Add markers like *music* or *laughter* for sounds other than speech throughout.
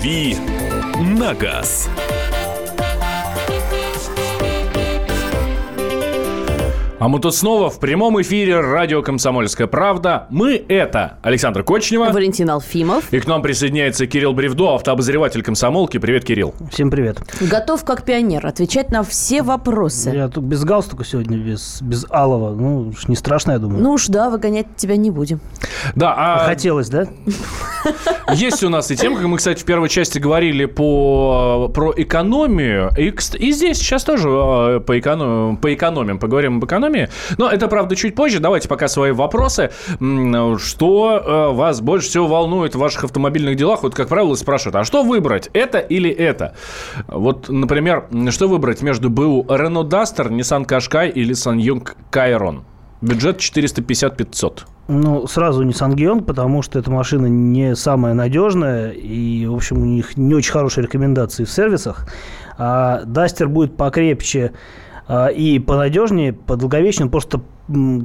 «Дави на газ». А мы тут снова в прямом эфире радио «Комсомольская правда». Мы — это Александр Кочнева. Валентин Алфимов. И к нам присоединяется Кирилл Бревдо, автообозреватель комсомолки. Привет, Кирилл. Всем привет. Готов как пионер отвечать на все вопросы. Я тут без галстука сегодня, без, без алого. Ну, уж не страшно, я думаю. Ну уж да, выгонять тебя не будем. Да, а Хотелось, да? *laughs* есть у нас и тема, как мы, кстати, в первой части говорили по, про экономию. И, и здесь сейчас тоже э, по, эконом, по экономиям поговорим об экономии. Но это, правда, чуть позже. Давайте пока свои вопросы. Что э, вас больше всего волнует в ваших автомобильных делах? Вот, как правило, спрашивают, а что выбрать, это или это? Вот, например, что выбрать между БУ Renault Duster, Nissan Qashqai или Sanyong Kairon? Бюджет 450-500. Ну, сразу не Сангеон, потому что эта машина не самая надежная, и, в общем, у них не очень хорошие рекомендации в сервисах. А Дастер будет покрепче и понадежнее, подолговечнее, он просто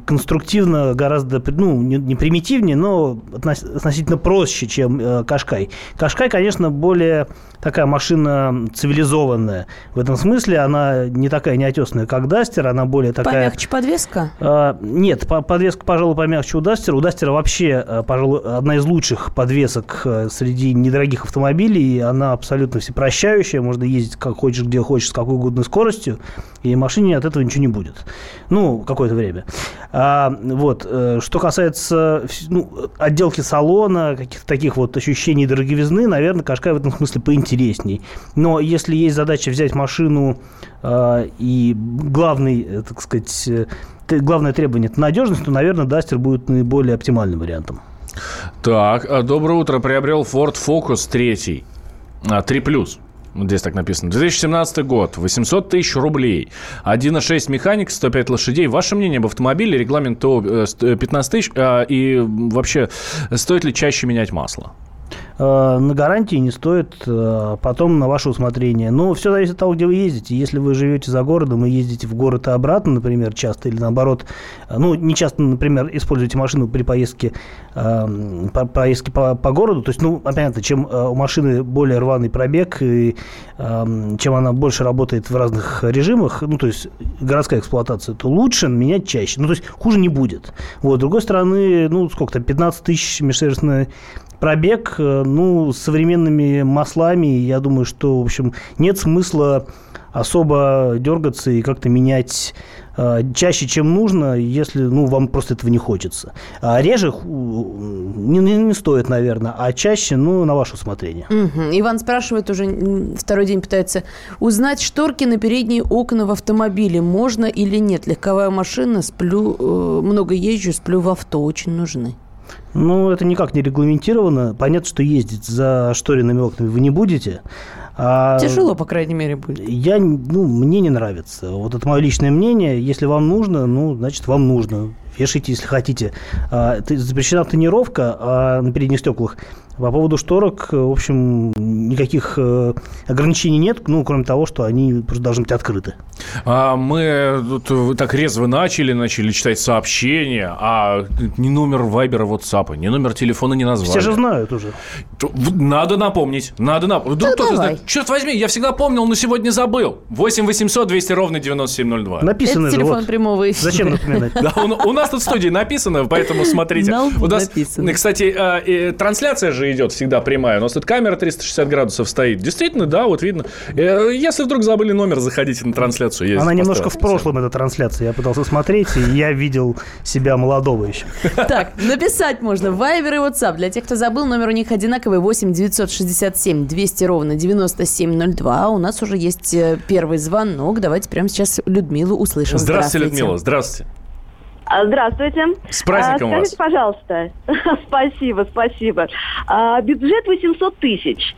конструктивно гораздо, ну, не, не примитивнее, но относ- относительно проще, чем э, Кашкай. Кашкай, конечно, более такая машина цивилизованная. В этом смысле она не такая неотесная, как Дастер, она более такая... Помягче подвеска? А, Нет, по- подвеска, пожалуй, помягче у Дастера. У Дастера вообще, а, пожалуй, одна из лучших подвесок а, среди недорогих автомобилей. Она абсолютно всепрощающая. Можно ездить как хочешь, где хочешь, с какой угодно скоростью. И машине от этого ничего не будет. Ну, какое-то время. А, вот. э, Что касается ну, отделки салона, каких-то таких вот ощущений дороговизны, наверное, Кашкай в этом смысле поинтересней. Но если есть задача взять машину а, и главный, э, так сказать, э, главное требование – это надежность, то, наверное, Дастер будет наиболее оптимальным вариантом. Так, а, доброе утро. Приобрел Ford Focus 3. А, 3 плюс. Здесь так написано. 2017 год, 800 тысяч рублей, 1.6 механик, 105 лошадей. Ваше мнение об автомобиле, регламент ТО э, ст- э, 15 тысяч, а, и вообще, стоит ли чаще менять масло? Э, На гарантии не стоит, э, потом на ваше усмотрение. Но все зависит от того, где вы ездите. Если вы живете за городом и ездите в город и обратно, например, часто, или наоборот, э, ну, не часто, например, используете машину при поездке, по, поездке по, по городу, то есть, ну, понятно, чем у машины более рваный пробег, и э, чем она больше работает в разных режимах, ну, то есть городская эксплуатация, то лучше менять чаще. Ну, то есть хуже не будет. Вот, с другой стороны, ну, сколько там, 15 тысяч межсервисная пробег, ну, современными маслами, я думаю, что, в общем, нет смысла особо дергаться и как-то менять э, чаще, чем нужно, если, ну, вам просто этого не хочется. А реже не, не- не стоит, наверное, а чаще, ну, на ваше усмотрение. Мгм. Иван спрашивает уже второй день пытается узнать шторки на передние окна в автомобиле можно или нет. Легковая машина, сплю, э, много езжу, сплю в авто, очень нужны. Ну, это никак не регламентировано. Понятно, что ездить за шторенными окнами вы не будете. А Тяжело, по крайней мере, будет. Я, ну, мне не нравится. Вот это мое личное мнение. Если вам нужно, ну, значит, вам нужно. Вешайте, если хотите. А, запрещена тонировка а на передних стеклах. По поводу шторок, в общем, никаких э, ограничений нет, ну, кроме того, что они просто должны быть открыты. А мы тут так резво начали, начали читать сообщения, а ни номер Вайбера, WhatsApp, ни номер телефона не назвали. Все же знают уже. Надо напомнить, надо напомнить. Вдруг Да кто-то давай. знает. Черт возьми, я всегда помнил, но сегодня забыл. 8 800 200 ровно 9702. Написано Это же. телефон вот. прямого эфира. Зачем напоминать? Да, у, у нас тут в студии написано, поэтому смотрите. У нас. Кстати, э, э, трансляция же идет всегда прямая. У нас тут камера 360 градусов стоит. Действительно, да, вот видно. Э, Если вдруг забыли номер, заходите на трансляцию. Она немножко в прошлом, эта трансляция. Я пытался смотреть, и я видел себя молодого еще. *laughs* Так, написать можно. Вайбер и WhatsApp. Для тех, кто забыл, номер у них одинаковый. 8 967 200 ровно 9702. У нас уже есть э, первый звонок. Давайте прямо сейчас Людмилу услышим. Здравствуйте, Людмила, здравствуйте. А, Здравствуйте. С праздником А, вас. Скажите, пожалуйста. *laughs* спасибо, спасибо. А, бюджет 800 тысяч.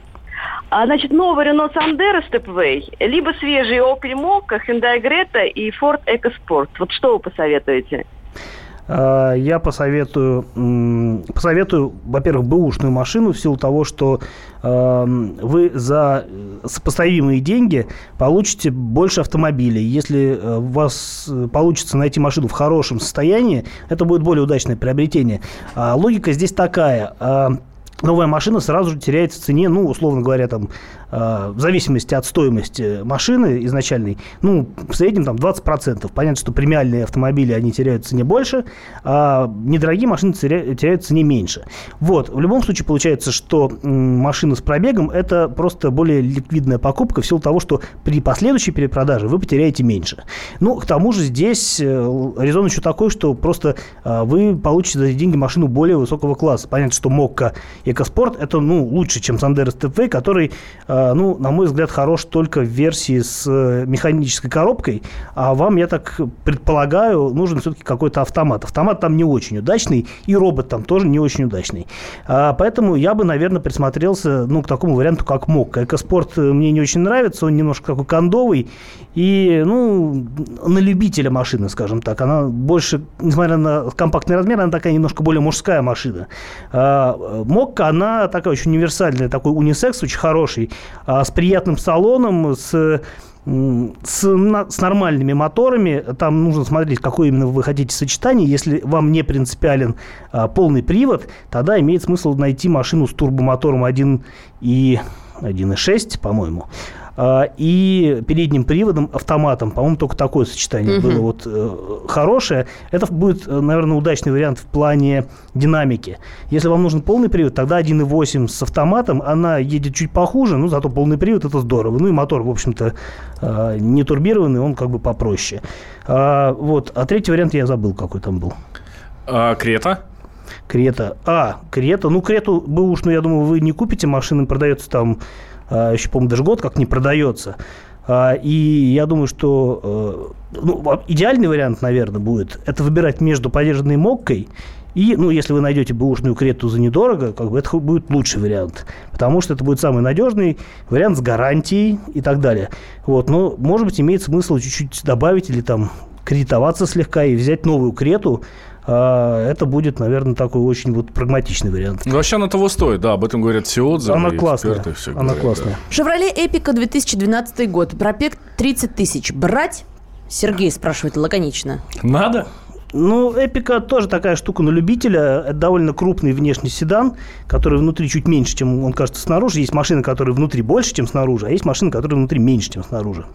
А, значит, новый Renault Sandero Stepway, либо свежий Opel Mokka, Hyundai Greta и Ford EcoSport. Вот что вы посоветуете? Я посоветую, посоветую, во-первых, бэушную машину в силу того, что вы за э, сопоставимые деньги получите больше автомобилей. Если э, у вас э, получится найти машину в хорошем состоянии, это будет более удачное приобретение. А Логика здесь такая. а, новая машина сразу же теряет в цене, ну, условно говоря, там, в зависимости от стоимости машины изначальной, ну, в среднем там 20%. Понятно, что премиальные автомобили, они теряют цене больше, а недорогие машины теряют, цене меньше. Вот, в любом случае получается, что машина с пробегом – это просто более ликвидная покупка в силу того, что при последующей перепродаже вы потеряете меньше. Ну, к тому же здесь э, резон еще такой, что просто э, вы получите за эти деньги машину более высокого класса. Понятно, что Мокка Экоспорт это ну, лучше, чем Сандеро СТФ, который, э, ну, на мой взгляд, хорош только в версии с э, механической коробкой. А вам, я так предполагаю, нужен все-таки какой-то автомат. Автомат там не очень удачный, и робот там тоже не очень удачный. А, поэтому я бы, наверное, присмотрелся ну, к такому варианту, как Мокка. Экоспорт мне не очень нравится, он немножко такой кондовый. И, ну, на любителя машины, скажем так. Она больше, несмотря на компактный размер, она такая немножко более мужская машина. А, Мокка, она такая очень универсальная, такой унисекс очень хороший, с приятным салоном, с с, с нормальными моторами. Там нужно смотреть, какое именно вы хотите сочетание. Если вам не принципиален а, полный привод, тогда имеет смысл найти машину с турбомотором 1 и 1.6, по-моему. А, и передним приводом, автоматом. По-моему, только такое сочетание угу. было вот э, хорошее. Это будет, э, наверное, удачный вариант в плане динамики. Если вам нужен полный привод, тогда 1.8 с автоматом, она едет чуть похуже, но зато полный привод это здорово. Ну и мотор, в общем-то, э, не турбированный, он как бы попроще. А, вот. А третий вариант я забыл, какой там был. А, Крета? Крета. А, Крета. Ну, Крету бы уж, ну, я думаю, вы не купите. Машина продается там еще, по-моему, даже год как не продается. А, и я думаю, что э, ну, идеальный вариант, наверное, будет это выбирать между подержанной моккой и, ну, если вы найдете бэушную крету за недорого, как бы это будет лучший вариант. Потому что это будет самый надежный вариант с гарантией и так далее. Вот, но, может быть, имеет смысл чуть-чуть добавить или там кредитоваться слегка и взять новую крету, а, это будет, наверное, такой очень вот прагматичный вариант. Ну, вообще она того стоит, да, об этом говорят все отзывы. Она классная, эксперты, все она говорят, классная. Да. «Шевроле Эпика» 2012 год, пробег 30 тысяч. Брать? Сергей спрашивает лаконично. Надо? Ну, Эпика тоже такая штука на любителя. Это довольно крупный внешний седан, который внутри чуть меньше, чем он кажется снаружи. Есть машины, которые внутри больше, чем снаружи, а есть машины, которые внутри меньше, чем снаружи.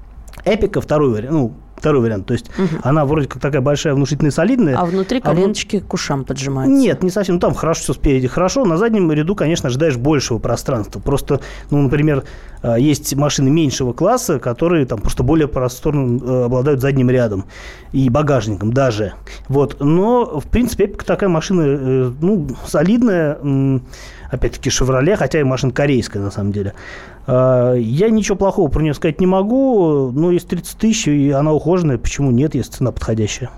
Эпика второй вариант, ну, второй вариант. То есть угу. она вроде как такая большая, внушительная, солидная. А внутри коленочки а в... к ушам поджимаются? Нет, не совсем. Ну, там хорошо все спереди хорошо. На заднем ряду, конечно, ожидаешь большего пространства. Просто, ну, например, есть машины меньшего класса, которые там просто более просторно э, обладают задним рядом и багажником даже. Вот. Но, в принципе, такая машина, э, ну, солидная, опять-таки, «Шевроле», хотя и машина корейская, на самом деле. Я ничего плохого про нее сказать не могу, но есть 30 тысяч, и она ухоженная, почему нет, если цена подходящая.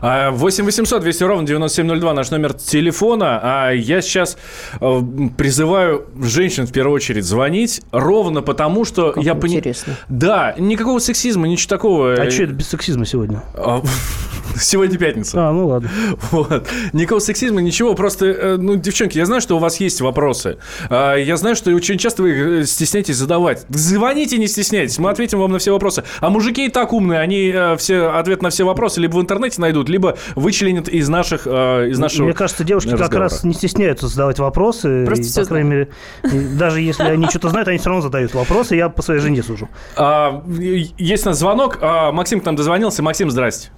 8 800 200 ровно 9702 наш номер телефона. А я сейчас э, призываю женщин в первую очередь звонить ровно потому, что как я понимаю... Да, никакого сексизма, ничего такого. А что это без сексизма сегодня? А, сегодня пятница. А, ну ладно. Вот. Никакого сексизма, ничего. Просто, э, ну, девчонки, я знаю, что у вас есть вопросы. А, я знаю, что очень часто вы э, стесняетесь задавать. Звоните, не стесняйтесь. Мы ответим вам на все вопросы. А мужики и так умные. Они все ответ на все вопросы либо в интернете найдут, либо вычленят из наших из нашего Мне кажется, девушки разговора. как раз не стесняются задавать вопросы. Просто и, все по крайней мере, даже если они что-то знают, они все равно задают вопросы. Я по своей жене сужу. А, есть у нас звонок. А, Максим к нам дозвонился. Максим, здрасте.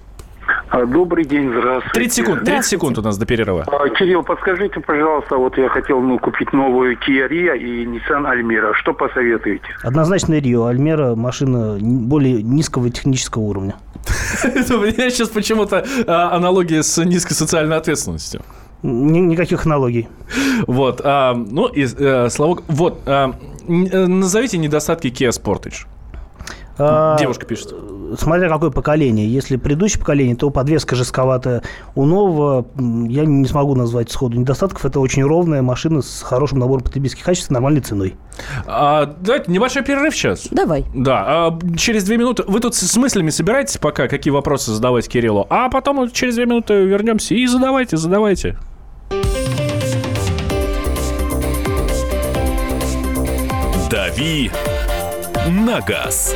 А, добрый день, здравствуйте. 30 секунд, 30 секунд у нас до перерыва. А, Кирилл, подскажите, пожалуйста, вот я хотел ну, купить новую Kia Rio и Nissan Almera. Что посоветуете? Однозначно Rio. Almera машина более низкого технического уровня. *laughs* У меня сейчас почему-то а, аналогия с низкой социальной ответственностью. Никаких аналогий. Вот. Ну, и, а, Славок, вот. А, назовите недостатки Kia Sportage. Девушка пишет. Смотря какое поколение. Если предыдущее поколение, то подвеска жестковатая. У нового я не смогу назвать сходу недостатков. Это очень ровная машина с хорошим набором потребительских качеств и нормальной ценой. А, давайте небольшой перерыв сейчас. Давай. Да. А, через две минуты. Вы тут с мыслями собираетесь пока, какие вопросы задавать Кириллу? А потом через две минуты вернемся и задавайте, задавайте. «Дави на газ».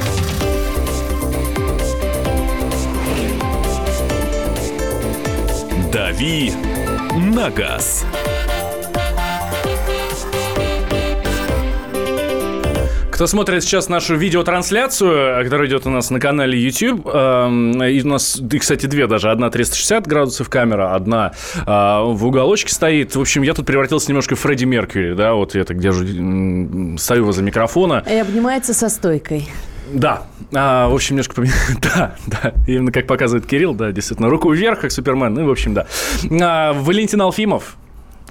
«Дави на газ». Кто смотрит сейчас нашу видеотрансляцию, которая идет у нас на канале YouTube, эм, и у нас, и, кстати, две даже. Одна 360 градусов камера, одна э, в уголочке стоит. В общем, я тут превратился немножко в Фредди Меркьюри, да, вот я так держу, стою возле микрофона. И обнимается со стойкой. Да, а, в общем, немножко поменял. *laughs* Да, да, именно как показывает Кирилл, да, действительно, руку вверх, как Супермен, ну, в общем, да. А, Валентин Алфимов,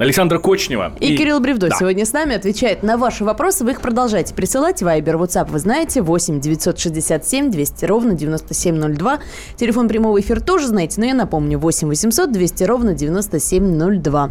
Александра Кочнева. И, Кирилл Бревдо Да. сегодня с нами отвечает на ваши вопросы. Вы их продолжайте присылать. Вайбер, WhatsApp, вы знаете, 8 967 200 ровно 9702. Телефон прямого эфира тоже знаете, но я напомню, 8 800 200 ровно 9702.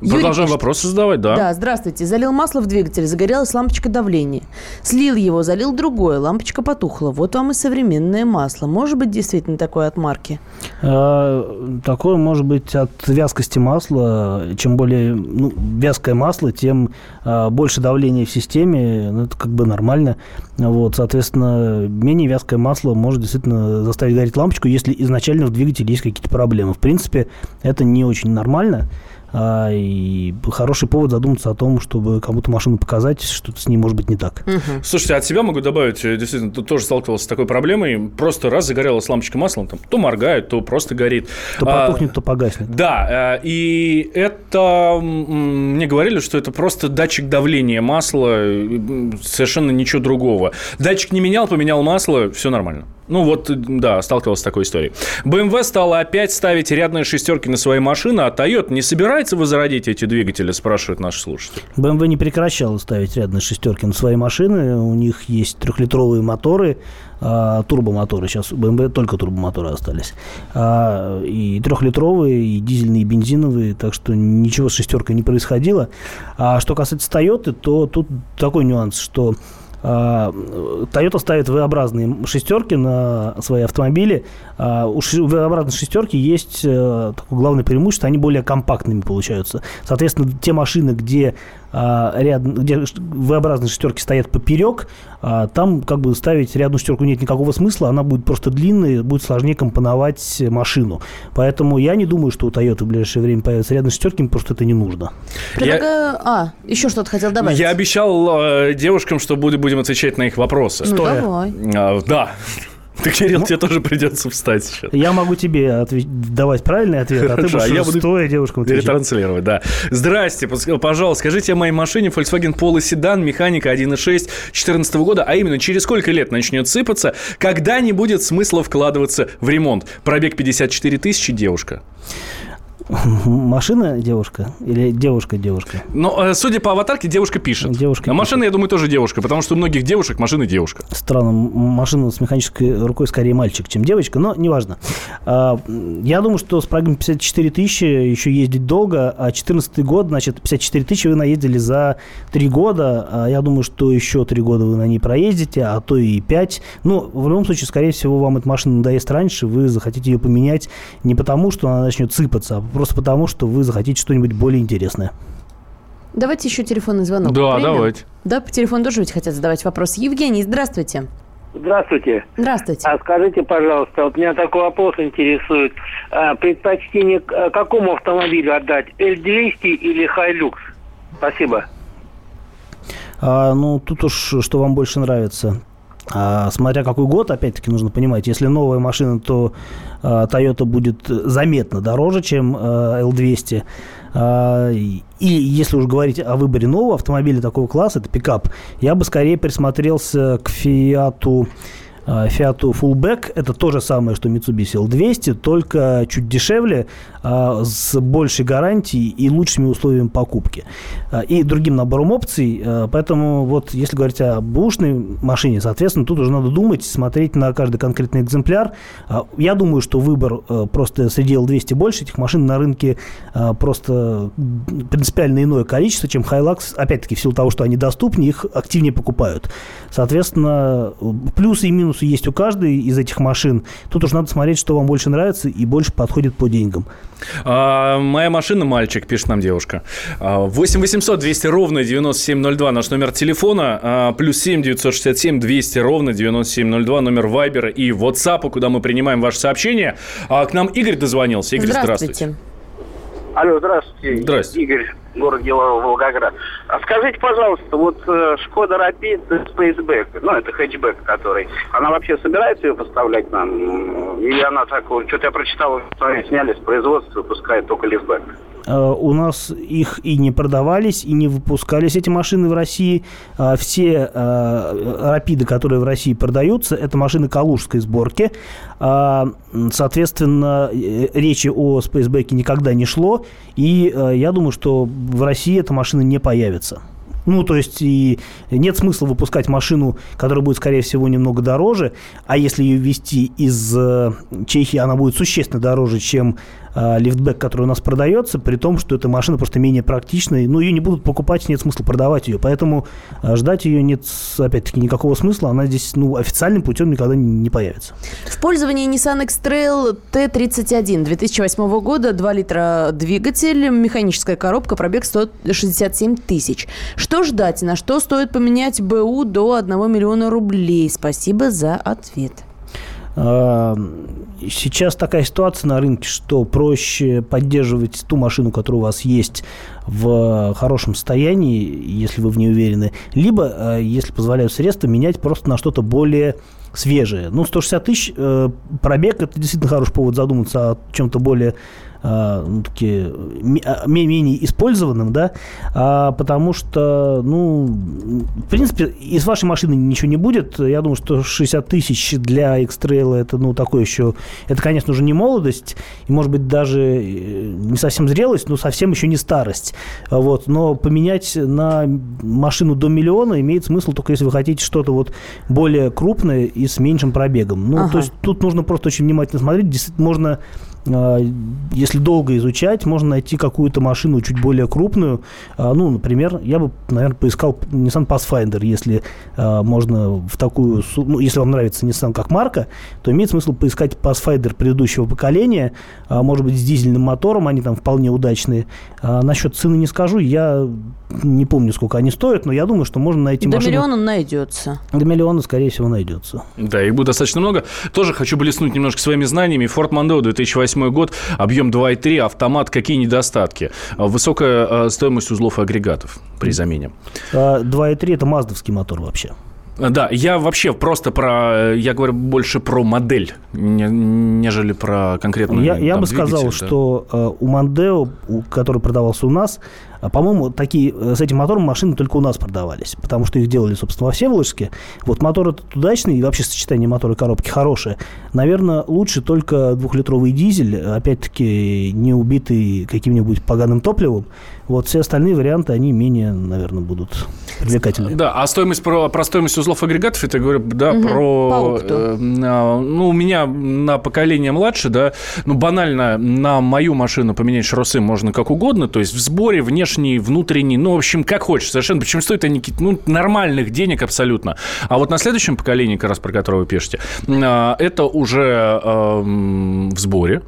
Юрий Продолжаем пишет. вопросы задавать, да. Да, здравствуйте. Залил масло в двигатель, загорелась лампочка давления. Слил его, залил другое, лампочка потухла. Вот вам и современное масло. Может быть, действительно такое от марки? А, Такое может быть от вязкости масла. Чем более ну, вязкое масло, тем а, больше давления в системе. Ну, это как бы нормально. Вот, соответственно, менее вязкое масло может действительно заставить гореть лампочку, если изначально в двигателе есть какие-то проблемы. В принципе, это не очень нормально. А, И хороший повод задуматься о том, чтобы кому-то машину показать, что-то с ней может быть не так. Слушайте, от себя могу добавить, э, действительно, тут тоже сталкивался с такой проблемой. Просто раз загорелась лампочка маслом, там, то моргает, то просто горит. То А, потухнет, то погаснет. Да, э, и это мне говорили, что это просто датчик давления масла, совершенно ничего другого. Датчик не менял, поменял масло, все нормально. Ну вот, да, сталкивался с такой историей. BMW стала опять ставить рядные шестерки на свои машины, а Toyota не собирается возродить эти двигатели, спрашивает наш слушатель. BMW не прекращала ставить рядные шестерки на свои машины. У них есть трехлитровые моторы, а, турбомоторы. Сейчас у BMW только турбомоторы остались. А, И трехлитровые, и дизельные, и бензиновые. Так что ничего с шестеркой не происходило. А что касается Toyota, то тут такой нюанс, что Toyota ставит V-образные шестерки на свои автомобили. А, У V-образной шестерки есть э, такое главное преимущество, они более компактными получаются. Соответственно, те машины, где а, ряд, где V-образные шестерки стоят поперек, а, там как бы ставить рядную шестерку нет никакого смысла, она будет просто длинной, будет сложнее компоновать машину. Поэтому я не думаю, что у Toyota в ближайшее время появятся рядные шестерки, им просто это не нужно. Предлагаю... А, еще что-то хотел добавить. Я обещал э, девушкам, что буду- будем отвечать на их вопросы. Ну, Стоя. давай. А, да. Ты, Кирилл, тебе тоже придется встать сейчас. Я могу тебе отве- давать правильный ответ, а ты Хорошо, а будешь я буду стоя девушкам отвечать. Перетранслировать, да. Здрасте, пожалуйста, скажите о моей машине Volkswagen Polo седан, механика 1.6 2014 года, а именно через сколько лет начнет сыпаться, когда не будет смысла вкладываться в ремонт. Пробег 54 тысячи, девушка. *laughs* Машина девушка или девушка-девушка? Но, э, судя по аватарке, девушка пишет. Девушка а машина, я думаю, тоже девушка, потому что у многих девушек машина девушка. Странно, машина с механической рукой скорее мальчик, чем девочка, но неважно. А, Я думаю, что с пробегом 54 тысячи еще ездить долго, а 14 год, значит, 54 тысячи вы наездили за 3 года, а я думаю, что еще 3 года вы на ней проездите, а то и 5. Ну, в любом случае, скорее всего, вам эта машина надоест раньше, вы захотите ее поменять не потому, что она начнет сыпаться, а просто потому, что вы захотите что-нибудь более интересное. Давайте еще телефонный звонок. Да, примем. давайте. Да, по телефону тоже ведь хотят задавать вопрос. Евгений, здравствуйте. Здравствуйте. Здравствуйте. А скажите, пожалуйста, вот меня такой вопрос интересует. А, предпочтение к а, какому автомобилю отдать? L200 или Hilux? Спасибо. А, ну, тут уж что вам больше нравится. А, смотря какой год, опять-таки, нужно понимать. Если новая машина, то а, Toyota будет заметно дороже, чем а, L200. А, и если уж говорить о выборе нового автомобиля такого класса, это пикап, я бы скорее присмотрелся к э, Fiat Fullback. Это то же самое, что Mitsubishi L200, только чуть дешевле, э, с большей гарантией и лучшими условиями покупки. Э, и другим набором опций. Э, поэтому вот если говорить о бушной машине, соответственно, тут уже надо думать, смотреть на каждый конкретный экземпляр. Я думаю, что выбор э, просто среди L200 больше. Этих машин на рынке просто принципиально иное количество, чем Hilux. Опять-таки, в силу того, что они доступнее, их активнее покупают. Соответственно, плюсы и минусы есть у каждой из этих машин. Тут уже надо смотреть, что вам больше нравится и больше подходит по деньгам. А, моя машина мальчик, пишет нам девушка. 8 800 200 ровно 9702 наш номер телефона. А, плюс 7 967 200 ровно 9702 номер Вайбера и WhatsApp, куда мы принимаем ваши сообщения. А, к нам Игорь дозвонился. Игорь, здравствуйте. Здравствуйте. Алло, здравствуйте. Здравствуйте. Игорь, город Гелова, Волгоград. А скажите, пожалуйста, вот э, Шкода Рапид Спейсбэк, ну, это хэтчбэк, который, она вообще собирается ее поставлять нам? Или она так, что-то я прочитал, что они сняли с производства, выпускает только лифтбэк? Э, У нас их и не продавались, и не выпускались эти машины в России. Э, Все э, рапиды, которые в России продаются, это машины калужской сборки. А, Соответственно, э, речи о спейсбеке никогда не шло. И я думаю, что в России эта машина не появится. Ну, то есть и нет смысла выпускать машину, которая будет, скорее всего, немного дороже, а если ее ввести из Чехии, она будет существенно дороже, чем э, лифтбэк, который у нас продается, при том, что эта машина просто менее практичная, ну, ее не будут покупать, нет смысла продавать ее, поэтому э, ждать ее нет, опять-таки, никакого смысла, она здесь, ну, официальным путем никогда не, не появится. В пользовании Nissan X-Trail T31 2008 года, 2 литра двигатель, механическая коробка, пробег 167 тысяч. Что ждать? На что стоит поменять БУ до 1 миллиона рублей? Спасибо за ответ. А, Сейчас такая ситуация на рынке, что проще поддерживать ту машину, которая у вас есть в хорошем состоянии, если вы в ней уверены, либо, э, если позволяют средства, менять просто на что-то более свежее. Ну, 160 тысяч э, пробег – это действительно хороший повод задуматься о чем-то более ну, таки, ме- менее использованным, да, а, потому что, ну, в принципе, из вашей машины ничего не будет. Я думаю, что 60 тысяч для X-Trail это, ну, такое еще, это, конечно же, не молодость, и, может быть, даже э, не совсем зрелость, но совсем еще не старость. Вот, но поменять на машину до миллиона имеет смысл только если вы хотите что-то вот более крупное и с меньшим пробегом. Ну, Ага. то есть тут нужно просто очень внимательно смотреть. Действительно, можно а, если долго изучать, можно найти какую-то машину чуть более крупную. А, Ну, например, я бы, наверное, поискал Nissan Pathfinder, если а, можно в такую... Ну, если вам нравится Nissan как марка, то имеет смысл поискать Pathfinder предыдущего поколения, а, может быть, с дизельным мотором, они там вполне удачные. Насчет цены не скажу, я не помню, сколько они стоят, но я думаю, что можно найти До машину... миллиона найдется. До миллиона, скорее всего, найдется. Да, их будет достаточно много. Тоже хочу блеснуть немножко своими знаниями. Ford Mondeo 2008 год, объем 2,3, автомат. Какие недостатки? А, Высокая а, стоимость узлов и агрегатов при замене. А, 2.3 это маздовский мотор вообще. А, Да, я вообще просто про... Я говорю больше про модель, не- нежели про конкретную Я, я бы сказал, да. что у Мандео, который продавался у нас, а, по-моему, такие э, с этим мотором машины только у нас продавались, потому что их делали, собственно, во Всеволожске. Вот мотор этот удачный, и вообще сочетание мотора и коробки хорошее. Наверное, лучше только двухлитровый дизель, опять-таки не убитый каким-нибудь поганым топливом. Вот все остальные варианты, они менее, наверное, будут привлекательны. Да, а стоимость про, про стоимость узлов агрегатов, это я говорю, да, по про... э, ну, у меня на поколение младше, да, ну, банально на мою машину поменять шарусы можно как угодно, то есть в сборе, внешний, внутренний, ну, в общем, как хочешь, совершенно. Причем стоят они какие-то, ну, нормальных денег абсолютно. А вот на следующем поколении, как раз про которое вы пишете, а, это уже эм, в сборе,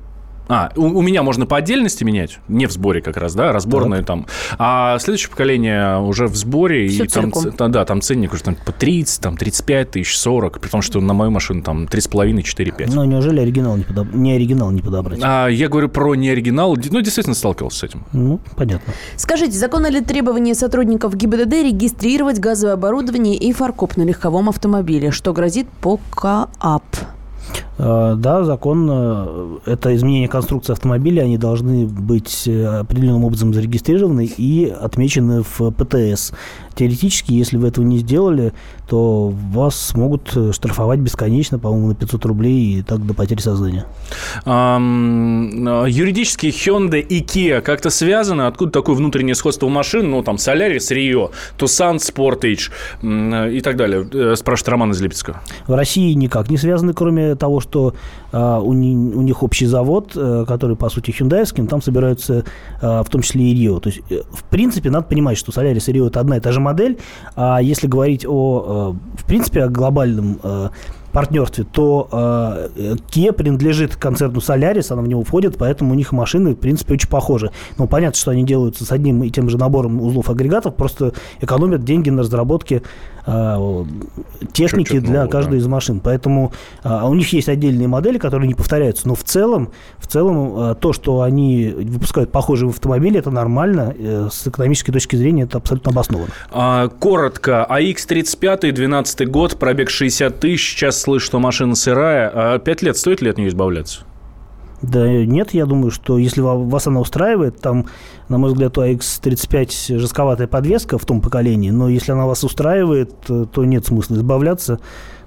а, у, у меня можно по отдельности менять, не в сборе как раз, да, разборные там. А следующее поколение уже в сборе, Всё и там, целиком. ц- та- да, там ценник уже там по 30, там 35 тысяч, 40, при том, что на мою машину там 3,5, 4,5. Ну, неужели оригинал не, подоб- не оригинал не подобрать? А я говорю про неоригинал, Ди- ну, действительно сталкивался с этим. Ну, понятно. Скажите, законно ли требование сотрудников ГИБДД регистрировать газовое оборудование и фаркоп на легковом автомобиле? Что грозит по КАП? Э, Да, законно. Это изменение конструкции автомобиля. Они должны быть э, определенным образом зарегистрированы и отмечены в ПТС. Теоретически, если вы этого не сделали, то вас могут э, штрафовать бесконечно, по-моему, на 500 рублей и так до потери сознания. Э, юридически Hyundai и Kia как-то связаны? Откуда такое внутреннее сходство машин? Ну, там, Solaris, Rio, Tucson, Sportage э, и так далее. Э, Спрашивает Роман из Липецка. В России никак не связаны, кроме того, что а, у, ни- у них общий завод, э, который, по сути, хюндаевский, там собираются а, в том числе и Рио. То есть, э, в принципе, надо понимать, что Солярис и Рио – это одна и та же модель, а если говорить о, э, в принципе, о глобальном э, партнерстве, то э, Kia принадлежит концерну Solaris, она в него входит, поэтому у них машины, в принципе, очень похожи. Но понятно, что они делаются с одним и тем же набором узлов агрегатов, просто экономят деньги на разработке э, техники Чё-то для нового, каждой да. из машин. Поэтому а, у них есть отдельные модели, которые не повторяются. Но в целом, в целом а, то, что они выпускают похожие автомобили, это нормально. э, С экономической точки зрения это абсолютно обосновано. А, коротко, АX-35, 12 год, пробег 60 тысяч. Сейчас слышу, что машина сырая. А Пять лет стоит ли от нее избавляться? Да нет, я думаю, что если ва- вас она устраивает, там, на мой взгляд, у AX35 жестковатая подвеска в том поколении, но если она вас устраивает, э, то нет смысла избавляться.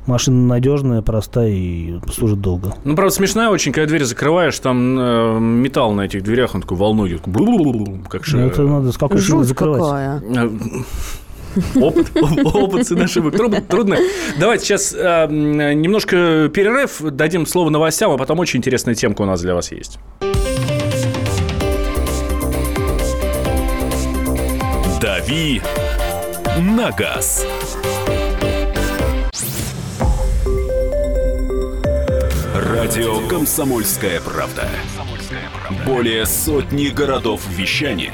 Машина надежная, простая и служит долго. Ну, правда, смешная очень, когда дверь закрываешь, там э, металл на этих дверях, он такой волной идет. Как же... Ну, это надо с какой закрывать. какая. Опыт, опыт сын ошибок. Трудно. Давайте сейчас э, м, немножко перерыв, дадим слово новостям, а потом очень интересная темка у нас для вас есть. «Дави на газ». Радио «Комсомольская правда». Более сотни городов вещания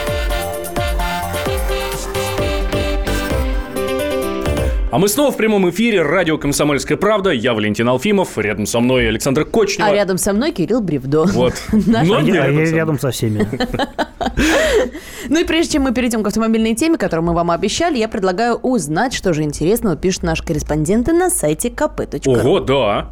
А мы снова в прямом эфире. Радио «Комсомольская правда». Я Валентин Алфимов. Рядом со мной Александр Кочнев. А рядом со мной Кирилл Бревдо. Вот. *laughs* Но А я, рядом со всеми. *laughs* Ну и прежде чем мы перейдем к автомобильной теме, которую мы вам обещали, я предлагаю узнать, что же интересного пишут наши корреспонденты на сайте kp.ru. Ого, да.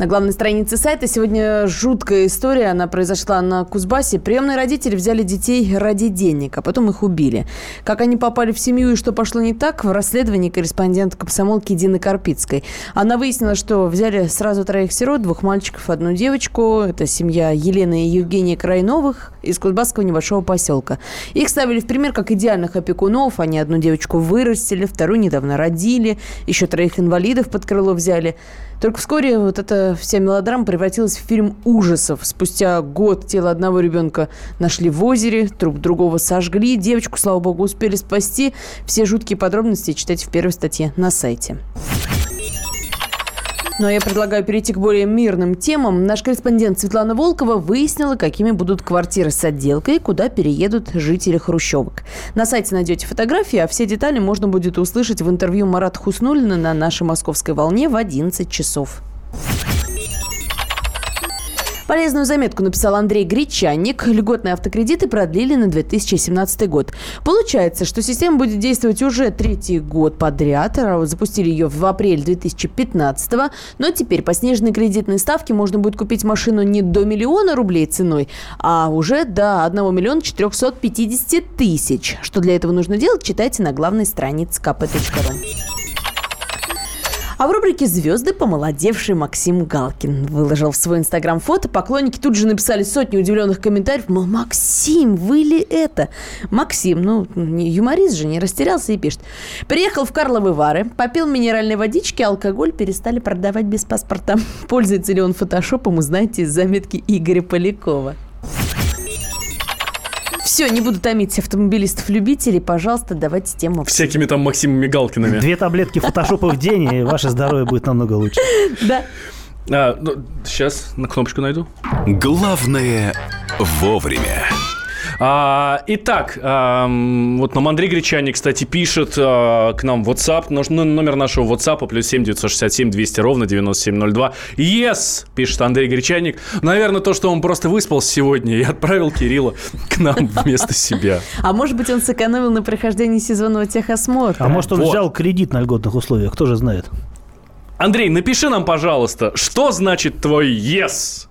На главной странице сайта сегодня жуткая история. Она произошла на Кузбассе. Приемные родители взяли детей ради денег, а потом их убили. Как они попали в семью и что пошло не так, в расследовании корреспондент комсомолки Дины Карпицкой. Она выяснила, что взяли сразу троих сирот, двух мальчиков, одну девочку. Это семья Елены и Евгения Крайновых из Кузбасского небольшого поселка. Их ставили в пример как идеальных опекунов. Они одну девочку вырастили, вторую недавно родили, еще троих инвалидов под крыло взяли. Только вскоре вот вся мелодрама превратилась в фильм ужасов. Спустя год тело одного ребенка нашли в озере, труп другого сожгли, девочку, слава богу, успели спасти. Все жуткие подробности читайте в первой статье на сайте. Ну а я предлагаю перейти к более мирным темам. Наш корреспондент Светлана Волкова выяснила, какими будут квартиры с отделкой куда переедут жители хрущевок. На сайте найдете фотографии, а все детали можно будет услышать в интервью Марата Хуснулина на нашей московской волне в 11 часов. Полезную заметку написал Андрей Гречанник. Льготные автокредиты продлили на 2017 год. Получается, что система будет действовать уже третий год подряд. Запустили ее в апреле 2015 но теперь по сниженной кредитной ставке можно будет купить машину не до миллиона рублей ценой, а уже до 1 миллиона 450 тысяч. Что для этого нужно делать, читайте на главной странице kp.ru. А в рубрике «Звезды» помолодевший Максим Галкин выложил в свой инстаграм фото. Поклонники тут же написали сотни удивленных комментариев. Мол, Максим, вы ли это? Максим, ну, юморист же, не растерялся и пишет. Приехал в Карловы Вары, попил минеральной водички, алкоголь перестали продавать без паспорта. *laughs* Пользуется ли он фотошопом, узнаете из заметки Игоря Полякова. Все, не буду томить автомобилистов-любителей. Пожалуйста, давайте тему. Всякими там Максимами Галкиными. Две таблетки фотошопа в день, и ваше здоровье будет намного лучше. Да. А, ну, сейчас на кнопочку найду. Главное вовремя. А, итак, ам, вот нам Андрей Гречаник, кстати, пишет а, к нам в WhatsApp. Ну, номер нашего WhatsApp плюс 7 967 200 ровно 9702. Yes, пишет Андрей Гречаник. Наверное, то, что он просто выспался сегодня и отправил Кирилла к нам *laughs* вместо себя. А может быть, он сэкономил на прохождении сезонного техосмотра? А может, он взял кредит на льготных условиях, кто же знает. Андрей, напиши нам, пожалуйста, что значит твой yes?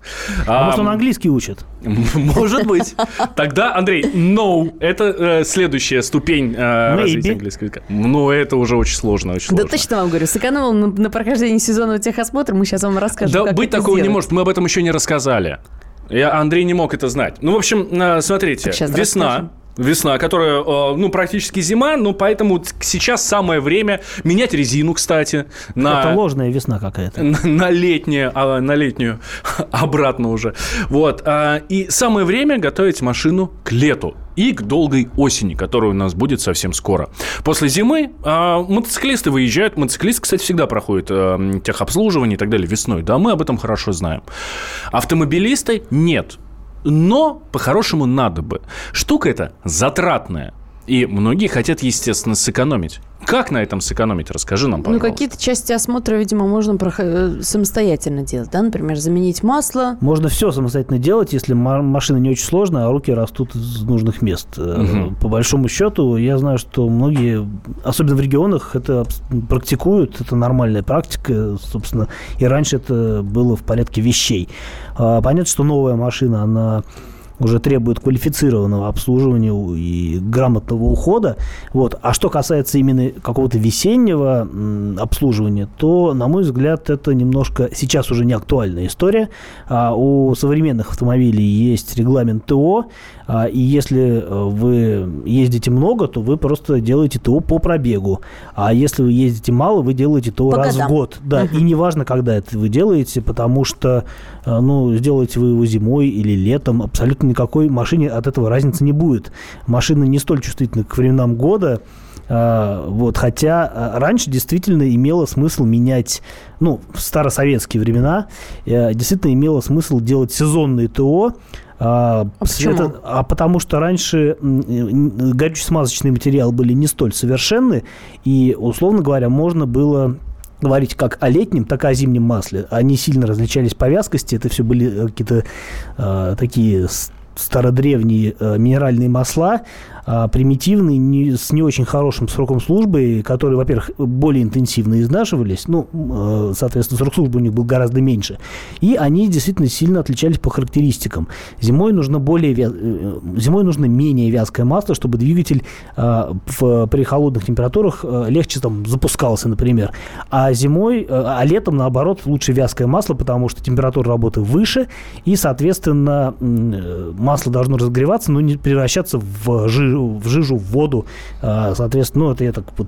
А может, он английский учит? *laughs* Может быть. Тогда, Андрей, no. Это э, следующая ступень э, развития английского языка. Ну, это уже очень сложно, очень Да сложно. точно вам говорю, сэкономил на, на прохождении сезонного техосмотра. Мы сейчас вам расскажем, Да как быть это такого не сделать. может. Мы об этом еще не рассказали. Я, Андрей не мог это знать. Ну, в общем, э, смотрите. Весна. расскажем. Весна, которая, э, ну, практически зима, ну, поэтому сейчас самое время менять резину, кстати, на... Это ложная весна какая-то. на, *laughs* на летнее, а, на летнюю *laughs* обратно уже. Вот. а, и самое время готовить машину к лету и к долгой осени, которая у нас будет совсем скоро. После зимы а, мотоциклисты выезжают. Мотоциклисты, кстати, всегда проходят а, техобслуживание и так далее весной. Да, мы об этом хорошо знаем. Автомобилисты нет. Но по-хорошему надо бы. Штука эта затратная. И многие хотят, естественно, сэкономить. Как на этом сэкономить? Расскажи нам, Ну, пожалуйста. какие-то части осмотра, видимо, можно прохо- э, самостоятельно делать, да? Например, заменить масло. Можно все самостоятельно делать, если ма- машина не очень сложная, а руки растут из нужных мест. Мгм. По большому счету, я знаю, что многие, особенно в регионах, это практикуют, это нормальная практика, собственно, и раньше это было в порядке вещей. А, Понятно, что новая машина, она уже требует квалифицированного обслуживания и грамотного ухода. Вот. А что касается именно какого-то весеннего обслуживания, то, на мой взгляд, это немножко сейчас уже не актуальная история. А, у современных автомобилей есть регламент ТО, и если э, вы ездите много, то вы просто делаете ТО по пробегу. А если вы ездите мало, вы делаете ТО По раз годам. в год. Да, и неважно, когда это вы делаете, потому что, э, ну, сделаете вы его зимой или летом, абсолютно никакой машине от этого разницы не будет. Машина не столь чувствительна к временам года, а, вот, хотя а, раньше действительно имело смысл менять, ну, в старосоветские времена, э, действительно имело смысл делать сезонные ТО, а, А почему? это- а потому что раньше горюче-смазочные материалы были не столь совершенны, и, условно говоря, можно было говорить как о летнем, так и о зимнем масле. Они сильно различались по вязкости. Это все были э, какие-то э, такие стародревние э, минеральные масла, а, примитивные, не, с не очень хорошим сроком службы, которые, во-первых, более интенсивно изнашивались, ну, э, соответственно, срок службы у них был гораздо меньше, и они действительно сильно отличались по характеристикам. Зимой нужно более э, зимой нужно менее вязкое масло, чтобы двигатель э, в, при холодных температурах легче там запускался, например. А зимой, а летом, наоборот, лучше вязкое масло, потому что температура работы выше, и, соответственно, масло должно разогреваться, но не превращаться в жижу, в, жижу, в воду. А, Соответственно, ну, это я так вот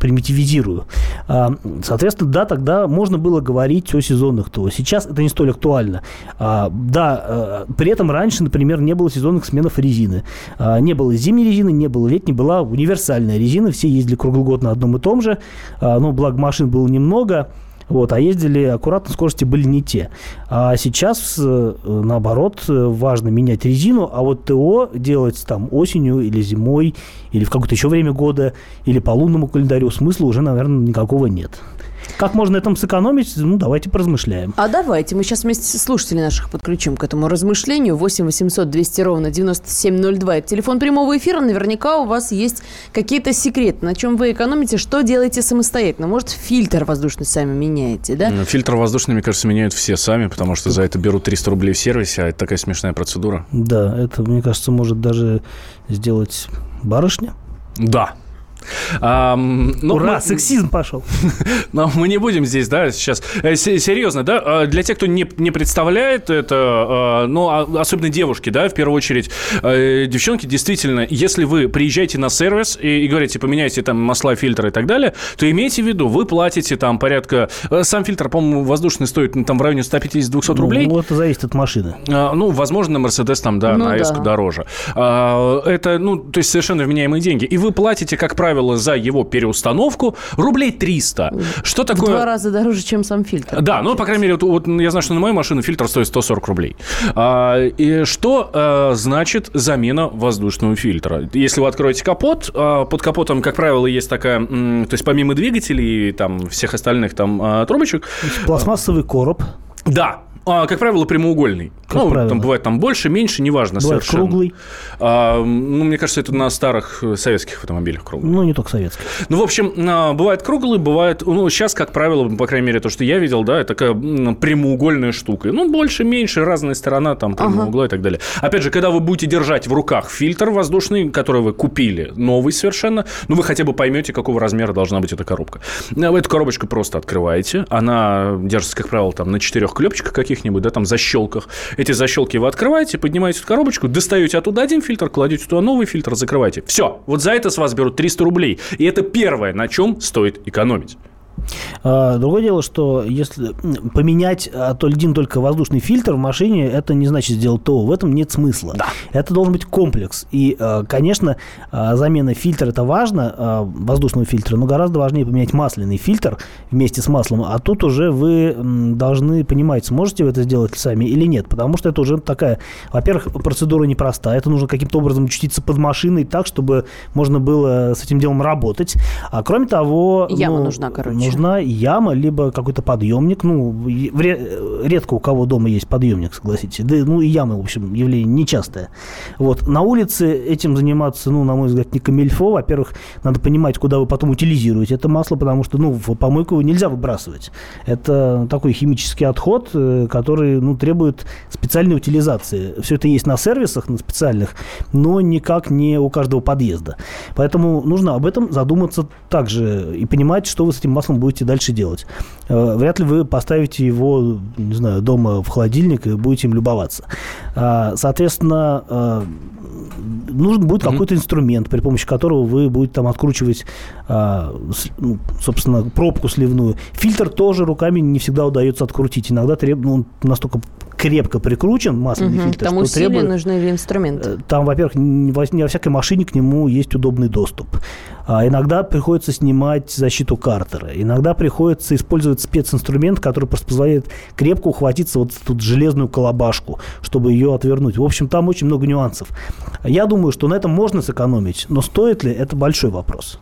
примитивизирую. А, Соответственно, да, тогда можно было говорить о сезонных ТО. Сейчас это не столь актуально. А, Да, при этом раньше, например, не было сезонных сменов резины. Не было зимней резины, не было летней, была универсальная резина. Все ездили круглый год на одном и том же. Ну, благо машин было немного. Вот, а ездили аккуратно, скорости были не те. А сейчас, э, наоборот, э, важно менять резину, а вот ТО делать там осенью или зимой, или в какое-то еще время года, или по лунному календарю смысла уже, наверное, никакого нет. Как можно на этом сэкономить? Ну, давайте поразмышляем. А давайте мы сейчас вместе с слушателей наших подключим к этому размышлению. 8 800 200 ровно 9702. Это телефон прямого эфира. Наверняка у вас есть какие-то секреты, на чем вы экономите, что делаете самостоятельно. Может, фильтр воздушный сами меняете, да? Ну, Фильтр воздушный, мне кажется, меняют все сами, потому что за это берут 300 рублей в сервисе, а это такая смешная процедура. Да, это, мне кажется, может даже сделать барышня. Да. А, ну, Ура, мы- сексизм пошел. *laughs* Но мы не будем здесь, да, сейчас. Э, се- Серьезно, да, э, для тех, кто не, не представляет это, э, ну, а- особенно девушки, да, в первую очередь, э, девчонки, действительно, если вы приезжаете на сервис и, и говорите, поменяйте там масла, фильтры и так далее, то имейте в виду, вы платите там порядка... э, Сам фильтр, по-моему, воздушный стоит ну, там в районе 150-200 рублей. Ну, это зависит от машины. А, Ну, возможно, на Мерседес там, да, Ну на да. Дороже. А, Это, ну, то есть совершенно вменяемые деньги. И вы платите, как правило, за его переустановку рублей 300. Что В такое... два раза дороже, чем сам фильтр. Да, ну, по крайней мере, вот, вот я знаю, что на мою машину фильтр стоит 140 рублей. А, и что а, значит замена воздушного фильтра? Если вы откроете капот, а, под капотом, как правило, есть такая, м, то есть помимо двигателей и там всех остальных там а, трубочек, Пластмассовый короб. да, а, как правило, прямоугольный. Как ну, правило. там бывает там больше, меньше, неважно Бывает совершенно. круглый. А, ну, мне кажется, это на старых э, советских автомобилях круглый. Ну, не только советский. Ну, в общем, а, бывает круглый, бывает... Ну, сейчас, как правило, по крайней мере, то, что я видел, да, это такая прямоугольная штука. Ну, больше, меньше, разная сторона, там, прямого Ага. угла и так далее. Опять же, когда вы будете держать в руках фильтр воздушный, который вы купили, новый совершенно, ну, вы хотя бы поймете, какого размера должна быть эта коробка. А Вы эту коробочку просто открываете. Она держится, как правило, там, на четырех клепочках каких-нибудь, да, там, защелках. Эти защелки вы открываете, поднимаете эту коробочку, достаете оттуда один фильтр, кладете туда новый фильтр, закрываете. Все. Вот за это с вас берут 300 рублей. И это первое, на чем стоит экономить. А, Другое дело, что если поменять а, то один только воздушный фильтр в машине, это не значит сделать ТО. В этом нет смысла. Это должен быть комплекс. И, а, конечно, замена фильтра это важно, воздушного фильтра, но гораздо важнее поменять масляный фильтр вместе с маслом. А тут уже вы должны понимать, сможете вы это сделать сами или нет. Потому что это уже такая, во-первых, процедура непростая. Это нужно каким-то образом чутиться под машиной так, чтобы можно было с этим делом работать. А кроме того... Яма ну, нужна, короче. Нужна яма, либо какой-то подъемник. Ну, редко у кого дома есть подъемник, согласитесь. Да, ну, и ямы, в общем, явление нечастое. Вот. На улице этим заниматься, ну, на мой взгляд, не камильфо. Во-первых, надо понимать, куда вы потом утилизируете это масло, потому что, ну, в помойку его нельзя выбрасывать. Это такой химический отход, э, который, ну, требует специальной утилизации. Все это есть на сервисах, на специальных, но никак не у каждого подъезда. Поэтому нужно об этом задуматься также и понимать, что вы с этим маслом будете дальше делать. Э, Вряд ли вы поставите его, не знаю, дома в холодильник и будете им любоваться. А, Соответственно, э, нужен будет какой-то инструмент, при помощи которого вы будете там откручивать, а, ну, собственно, пробку сливную. Фильтр тоже руками не всегда удается открутить. Иногда треб... ну, он настолько крепко прикручен, масляный Мгм. фильтр, Там что усилия требует... нужны или инструмент? Э, Там, во-первых, не во, не во всякой машине к нему есть удобный доступ. А иногда приходится снимать защиту картера. Иногда приходится использовать специнструмент, который просто позволяет крепко ухватиться вот эту железную колобашку, чтобы ее отвернуть. В общем, там очень много нюансов. Я думаю, что на этом можно сэкономить, но стоит ли, это большой вопрос.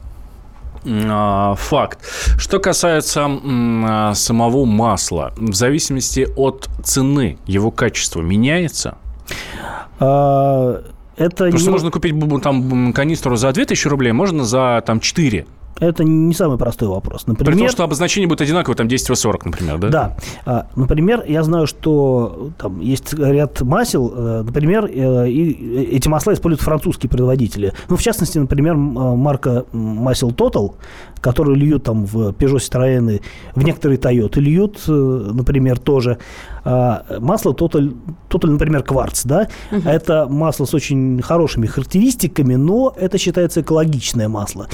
А, Факт. Что касается а, самого масла, в зависимости от цены, его качество меняется? А, Это Потому что не- можно купить там канистру за 2000 рублей, можно за там 4. Это не самый простой вопрос. При Например, том, что обозначение будет одинаковое, там 10 в 40, например, да? Да. А, Например, я знаю, что там есть ряд масел, э, например, э, и эти масла используют французские производители. Ну, в частности, например, а, марка масел Total, которые льют там в Peugeot Citroёn, в некоторые Toyota льют, э, например, тоже. А, Масло Total, Total, например, кварц, да, это масло с очень хорошими характеристиками, но это считается экологичное масло.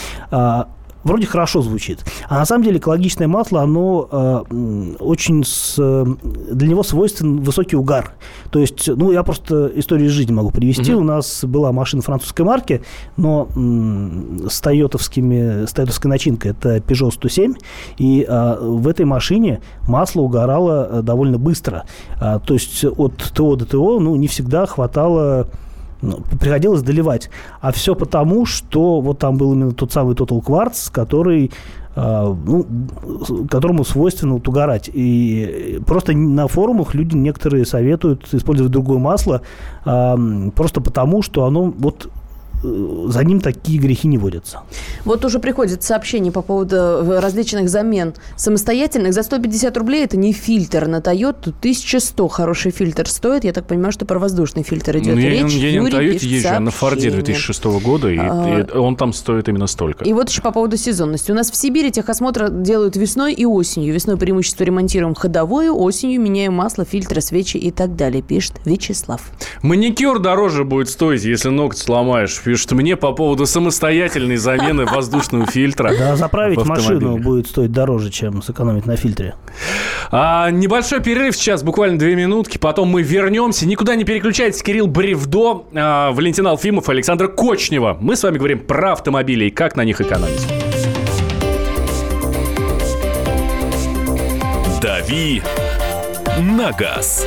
Вроде хорошо звучит. А на самом деле экологичное масло, оно э, очень с, э, для него свойствен высокий угар. То есть, ну, я просто историю из жизни могу привести. У нас была машина французской марки, но м, с тойотовскими, с тойотовской начинкой, это Peugeot 107, и э, в этой машине масло угорало э, довольно быстро. А, то есть от ТО до ТО, ну, не всегда хватало приходилось доливать. А все потому, что вот там был именно тот самый Total Quartz, который а, ну, которому свойственно вот угорать. И просто на форумах люди некоторые советуют использовать другое масло м, просто потому, что оно вот э, за ним такие грехи не водятся. Вот уже приходит сообщение по поводу э, различных замен самостоятельных. За 150 рублей это не фильтр на Toyota. 1100 хороший фильтр стоит. Я так понимаю, что про воздушный фильтр идет Ну, я, речь. я не на Toyota езжу, а на Форде сообщение. 2006 года, и, А. и он там стоит именно столько. И вот еще по поводу сезонности. У нас в Сибири техосмотр делают весной и осенью. Весной преимущество ремонтируем ходовое, осенью меняем масло, фильтры, свечи и так далее, пишет Вячеслав. Маникюр дороже будет стоить, если ноготь сломаешь. Пишет мне по поводу самостоятельной замены воздушного фильтра. Да, заправить машину будет стоить дороже, чем сэкономить на фильтре. А, небольшой перерыв сейчас, буквально две минутки. Потом мы вернемся. Никуда не переключайтесь. Кирилл Бревдо, а, Валентин Алфимов, Александр Кочнева. Мы с вами говорим про автомобили и как на них экономить. «Дави на газ».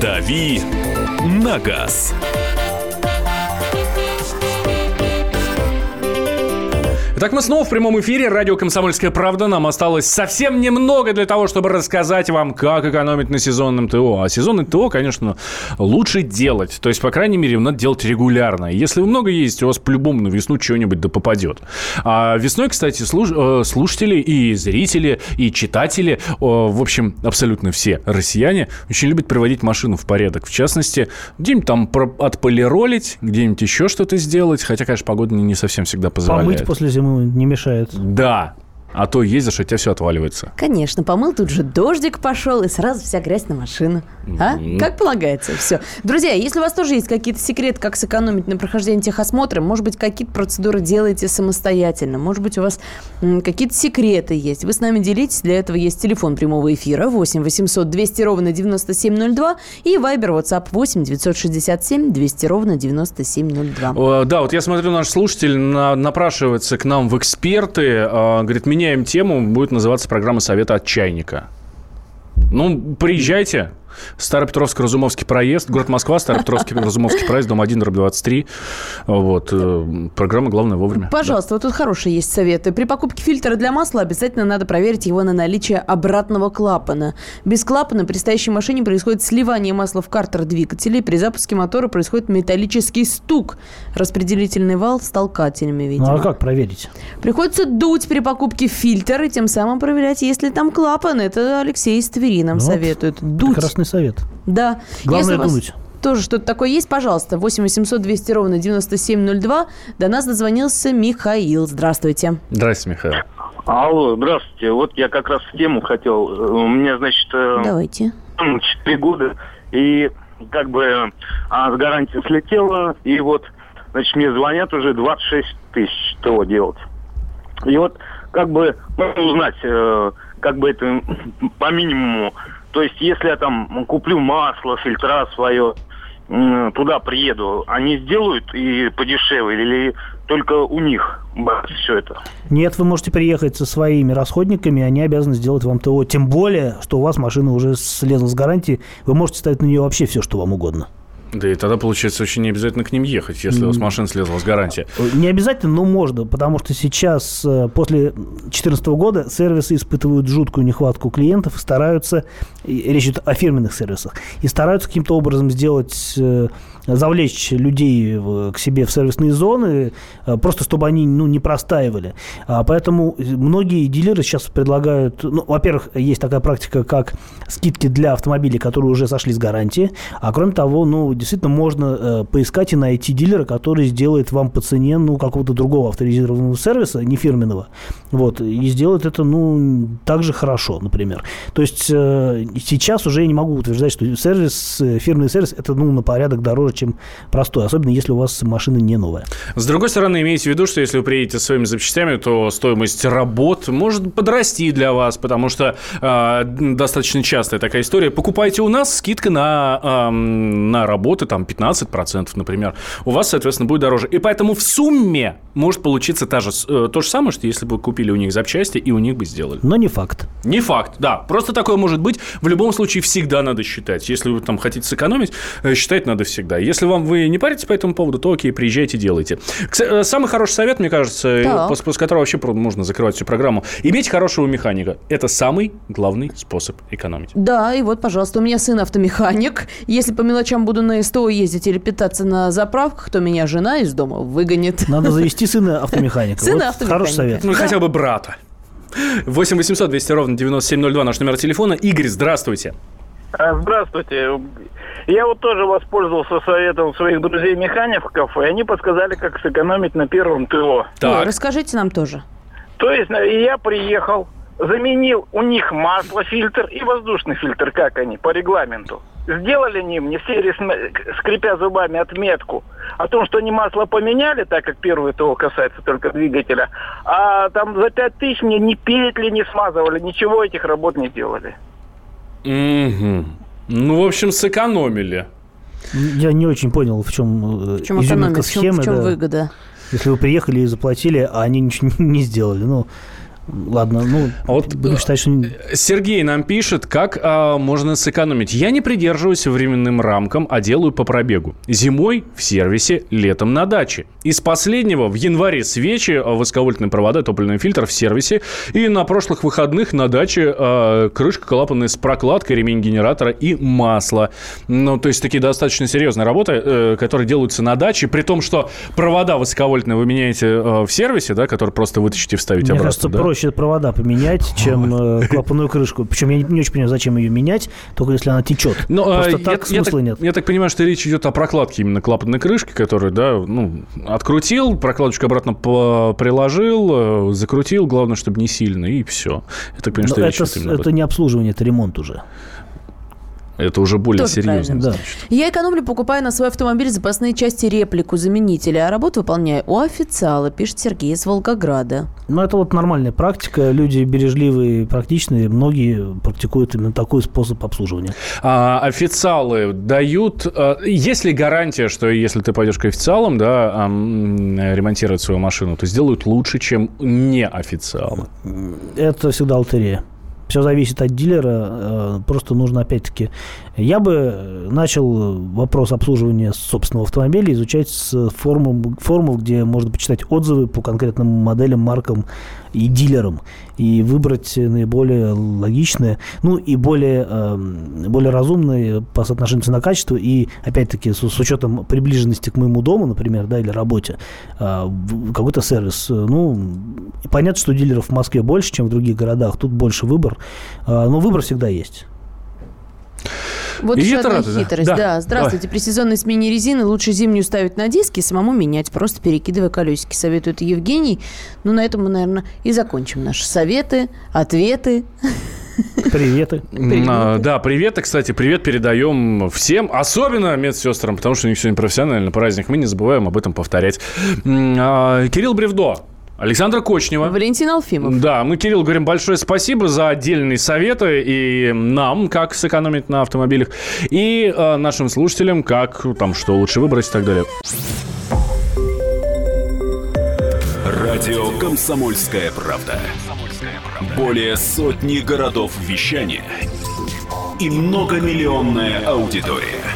«Дави на газ». Итак, мы снова в прямом эфире. Радио «Комсомольская правда». Нам осталось совсем немного для того, чтобы рассказать вам, как экономить на сезонном ТО. А сезонный ТО, конечно, лучше делать. То есть, по крайней мере, надо делать регулярно. Если вы много ездите, у вас по-любому на весну что-нибудь да попадет. А весной, кстати, слуш- э, слушатели и зрители, и читатели, э, в общем, абсолютно все россияне очень любят приводить машину в порядок. В частности, где-нибудь там отполиролить, где-нибудь еще что-то сделать. Хотя, конечно, погода не не совсем всегда позволяет. Помыть после зимы не мешает. Да. А то ездишь, и у тебя все отваливается. Конечно, помыл, тут же дождик пошел, и сразу вся грязь на машину. А? Как полагается, все. Друзья, если у вас тоже есть какие-то секреты, как сэкономить на прохождении техосмотра, может быть, какие-то процедуры делаете самостоятельно, может быть, у вас какие-то секреты есть, вы с нами делитесь, для этого есть телефон прямого эфира 8 800 200 ровно 9702 и Viber WhatsApp 8 967 200 ровно 9702. Э, Да, вот я смотрю, наш слушатель на- напрашивается к нам в эксперты. э, Говорит, меняем тему, будет называться программа «Совета от чайника». Ну, приезжайте. Старопетровско-Разумовский проезд, город Москва, Старопетровский-Разумовский проезд, дом 1, дробь 23. Вот. э, Программа «Главное вовремя». Пожалуйста, вот тут хорошие есть советы. При покупке фильтра для масла обязательно надо проверить его на наличие обратного клапана. Без клапана при стоящей машине происходит сливание масла в картер двигателя, и при запуске мотора происходит металлический стук. Распределительный вал с толкателями, Ну видимо. а как проверить? Приходится дуть при покупке фильтра и тем самым проверять, есть ли там клапан. Это Алексей из Твери нам Вот. советует. Дуть. Прекрасный совет. Да. Главное Если у вас. Тоже что-то такое есть, пожалуйста. 8 800 200 ровно 9702. До нас дозвонился Михаил. Здравствуйте. Здрасте, Михаил. Алло, здравствуйте. Вот я как раз в тему хотел. У меня, значит, э, Давайте. четыре года, и как бы а, с гарантии слетела, и вот, значит, мне звонят уже 26 тысяч того делать. И вот, как бы, можно узнать, э, как бы это по минимуму. То есть, если я там куплю масло, фильтра свое, туда приеду, они сделают и подешевле, или только у них все это? Нет, вы можете приехать со своими расходниками, они обязаны сделать вам ТО. Тем более, что у вас машина уже слезла с гарантии, вы можете ставить на нее вообще все, что вам угодно. Да и тогда, получается, очень не обязательно к ним ехать, если у вас машина слезла с гарантии. Не обязательно, но можно, потому что сейчас, э, после 2014 года, сервисы испытывают жуткую нехватку клиентов и стараются, речь идет о фирменных сервисах, и стараются каким-то образом сделать, э, завлечь людей к себе в сервисные зоны, э, просто чтобы они ну, не простаивали. А, Поэтому многие дилеры сейчас предлагают, ну, во-первых, есть такая практика, как скидки для автомобилей, которые уже сошли с гарантии, а кроме того, ну, действительно можно э, поискать и найти дилера, который сделает вам по цене, ну, какого-то другого авторизированного сервиса, не фирменного, вот, и сделает это, ну, так же хорошо, например. То есть э, сейчас уже я не могу утверждать, что сервис, фирменный сервис, это, ну, на порядок дороже, чем простой, особенно если у вас машина не новая. С другой стороны, имейте в виду, что если вы приедете со своими запчастями, то стоимость работ может подрасти для вас, потому что э, достаточно частая такая история. Покупайте у нас, скидка на, э, на работы там 15%, например. У вас, соответственно, будет дороже. И поэтому в сумме может получиться та же, э, то же самое, что если бы вы купили у них запчасти и у них бы сделали. Но не факт. Не факт, да. Просто такое может быть. В любом случае всегда надо считать. Если вы там хотите сэкономить, э, считать надо всегда. Если вам вы не паритесь по этому поводу, то окей, приезжайте, делайте. Э, Самый хороший совет, мне кажется, э, после, после которого вообще можно закрывать всю программу. Иметь хорошего механика. Это самый главный способ экономить. Да, и вот, пожалуйста, у меня сын автомеханик. Если по мелочам буду на СТО ездить или питаться на заправках, то меня жена из дома выгонит. Надо завести сына автомеханика. Сына Вот автомеханика. Хороший совет. Ну, хотя бы брата. 8 800 200 ровно 9702 наш номер телефона. Игорь, здравствуйте. А, Здравствуйте. Я вот тоже воспользовался советом своих друзей-механиков, и они подсказали, как сэкономить на первом ТО. Так, расскажите нам тоже. То есть э, я приехал, заменил у них масло, фильтр и воздушный фильтр, как они, по регламенту. Сделали они мне все, скрипя зубами, отметку о том, что они масло поменяли, так как первое ТО касается только двигателя, а там за пять тысяч мне ни петли не смазывали, ничего этих работ не делали. Мгм. Ну, в общем, сэкономили. Я не очень понял, в чем, В чем изюминка экономия, в чем, схемы. в чем да. выгода? Если вы приехали и заплатили, а они ничего *laughs* не сделали. Ну, ладно, ну, А вот, будем считать, что... не- Сергей нам пишет, как а, можно сэкономить. Я не придерживаюсь временным рамкам, а делаю по пробегу. Зимой в сервисе, летом на даче. Из последнего в январе свечи, а, высоковольтные провода, топливный фильтр в сервисе. И на прошлых выходных на даче а, крышка клапанная с прокладкой, ремень генератора и масло. Ну, то есть такие достаточно серьезные работы, э, которые делаются на даче. При том, что провода высоковольтные вы меняете э, в сервисе, да, которые просто вытащите и вставите Мне обратно. кажется, да? проще провода поменять, чем э, клапанную крышку. Причем я не, не очень понимаю, зачем ее менять, только если она течет. Но, Просто э, так я, я смысла так, нет. я так понимаю, что речь идет о прокладке именно клапанной крышки, которую, да, ну, открутил, прокладочку обратно приложил, э, закрутил, главное, чтобы не сильно, и все. Я так понимаю, Но что речь это, идет именно об это не обслуживание, это ремонт уже. Это уже более Тоже серьезно. Да. Я экономлю, покупая на свой автомобиль запасные части реплику заменителя, а работу выполняю у официала, пишет Сергей из Волгограда. Но это вот нормальная практика. Люди бережливые, практичные. Многие практикуют именно такой способ обслуживания. А, официалы дают... а, есть ли гарантия, что если ты пойдешь к официалам, да, а, м, ремонтировать свою машину, то сделают лучше, чем не официалы? Это всегда лотерея. Все зависит от дилера. э, Просто нужно, опять-таки, я бы начал вопрос обслуживания собственного автомобиля изучать с форумов, форумов, где можно почитать отзывы по конкретным моделям, маркам и дилерам. И выбрать наиболее логичные, ну и более, э, более разумные по соотношению цена-качество. И, опять-таки, с, с учетом приближенности к моему дому, например, да, или работе, э, какой-то сервис. Э, Ну, понятно, что дилеров в Москве больше, чем в других городах. Тут больше выбор. Э, Но выбор всегда есть. Вот И еще это одна радует, хитрость. Да, Да, здравствуйте. При сезонной смене резины лучше зимнюю ставить на диски и самому менять, просто перекидывая колесики. Советует Евгений. Ну, на этом мы, наверное, и закончим наши советы, ответы. Приветы. *laughs* А, Да, привет. И, кстати, привет передаем всем, особенно медсестрам, потому что у них сегодня профессиональный праздник. Мы не забываем об этом повторять. А, Кирилл Бревдо, Александра Кочнева. Валентин Алфимов. Да, мы, Кирилл, говорим большое спасибо за отдельные советы и нам, как сэкономить на автомобилях, и э, нашим слушателям, как там что лучше выбрать и так далее. Радио «Комсомольская правда». Более сотни городов вещания и многомиллионная аудитория.